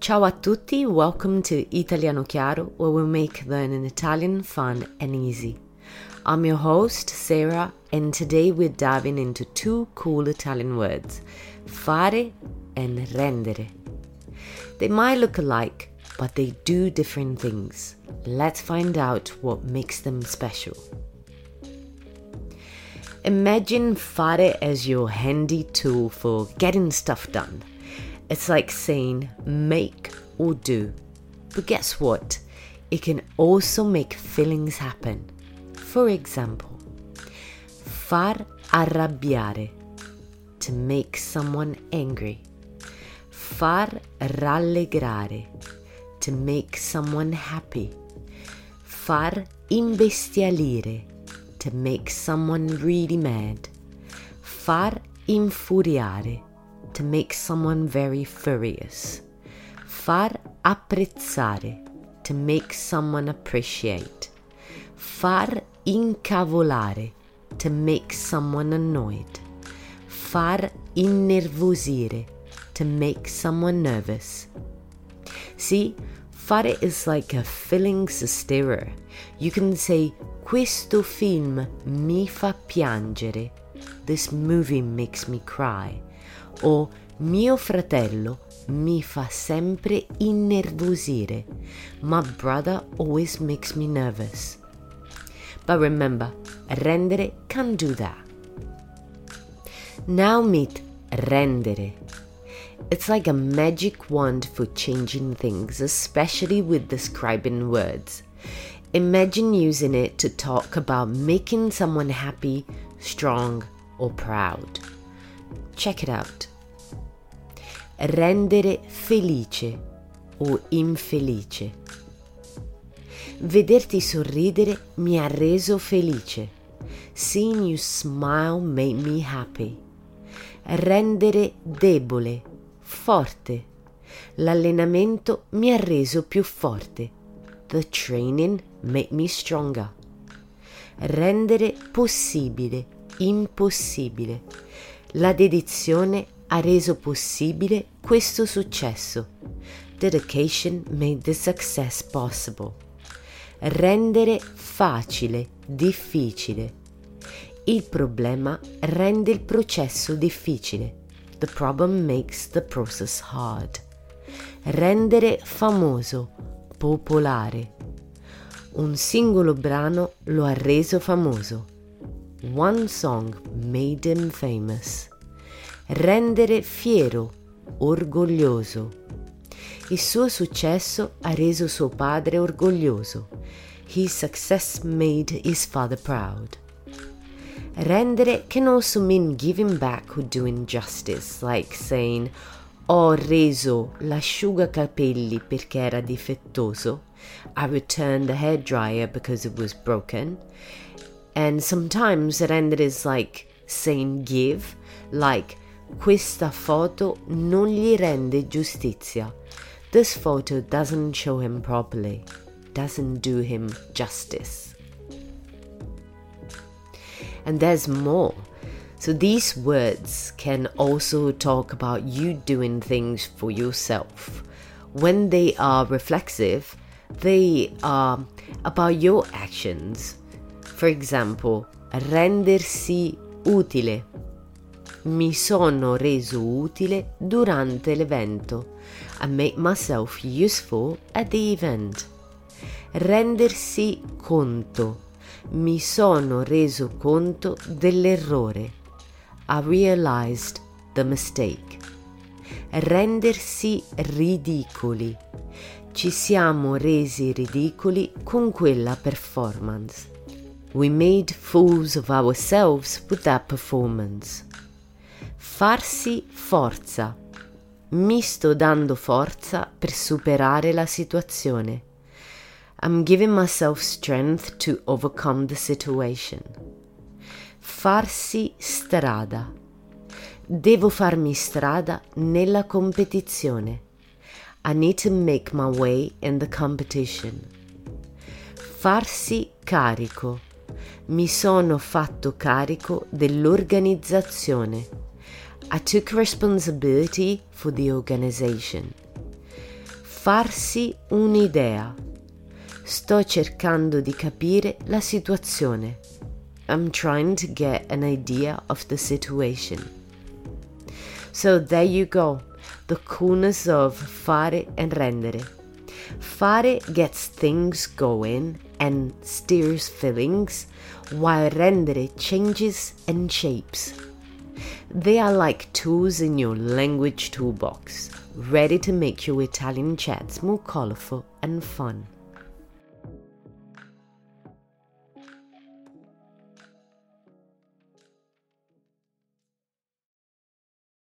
Ciao a tutti, welcome to Italiano Chiaro, where we make learning Italian fun and easy. I'm your host, Sarah, and today we're diving into two cool Italian words fare and rendere. They might look alike, but they do different things. Let's find out what makes them special. Imagine fare as your handy tool for getting stuff done. It's like saying make or do. But guess what? It can also make feelings happen. For example, far arrabbiare, to make someone angry. Far rallegrare, to make someone happy. Far imbestialire, to make someone really mad. Far infuriare, to make someone very furious. Far apprezzare, to make someone appreciate. Far incavolare, to make someone annoyed. Far innervosire, to make someone nervous. See, fare is like a feelings stirrer. You can say, Questo film mi fa piangere. This movie makes me cry. O mio fratello mi fa sempre innervosire. My brother always makes me nervous. But remember, rendere can do that. Now meet rendere. It's like a magic wand for changing things, especially with describing words. Imagine using it to talk about making someone happy, strong, or proud. Check it out. Rendere felice o infelice. Vederti sorridere mi ha reso felice. Seeing you smile made me happy. Rendere debole, forte. L'allenamento mi ha reso più forte. The training made me stronger. Rendere possibile, impossibile. La dedizione ha reso possibile questo successo. Dedication made the success possible. Rendere facile, difficile. Il problema rende il processo difficile. The problem makes the process hard. Rendere famoso, popolare. Un singolo brano lo ha reso famoso. One song made him famous. Rendere fiero, orgoglioso. Il suo successo ha reso suo padre orgoglioso. His success made his father proud. Rendere can also mean giving back or doing justice, like saying ho reso l'asciugacapelli perché era difettoso. I returned the hair dryer because it was broken. And sometimes rendere is like saying give, like questa foto non gli rende giustizia. This photo doesn't show him properly, doesn't do him justice. And there's more. So these words can also talk about you doing things for yourself. When they are reflexive, they are about your actions. For example, rendersi utile. Mi sono reso utile durante l'evento. I made myself useful at the event. Rendersi conto. Mi sono reso conto dell'errore. I realized the mistake. Rendersi ridicoli. Ci siamo resi ridicoli con quella performance. We made fools of ourselves with that performance. Farsi forza. Mi sto dando forza per superare la situazione. I'm giving myself strength to overcome the situation. Farsi strada. Devo farmi strada nella competizione. I need to make my way in the competition. Farsi carico. Mi sono fatto carico dell'organizzazione. I took responsibility for the organization. Farsi un'idea. Sto cercando di capire la situazione. I'm trying to get an idea of the situation. So there you go, the coolness of fare and rendere. Fare gets things going and steers feelings, while rendere changes and shapes. They are like tools in your language toolbox, ready to make your Italian chats more colorful and fun.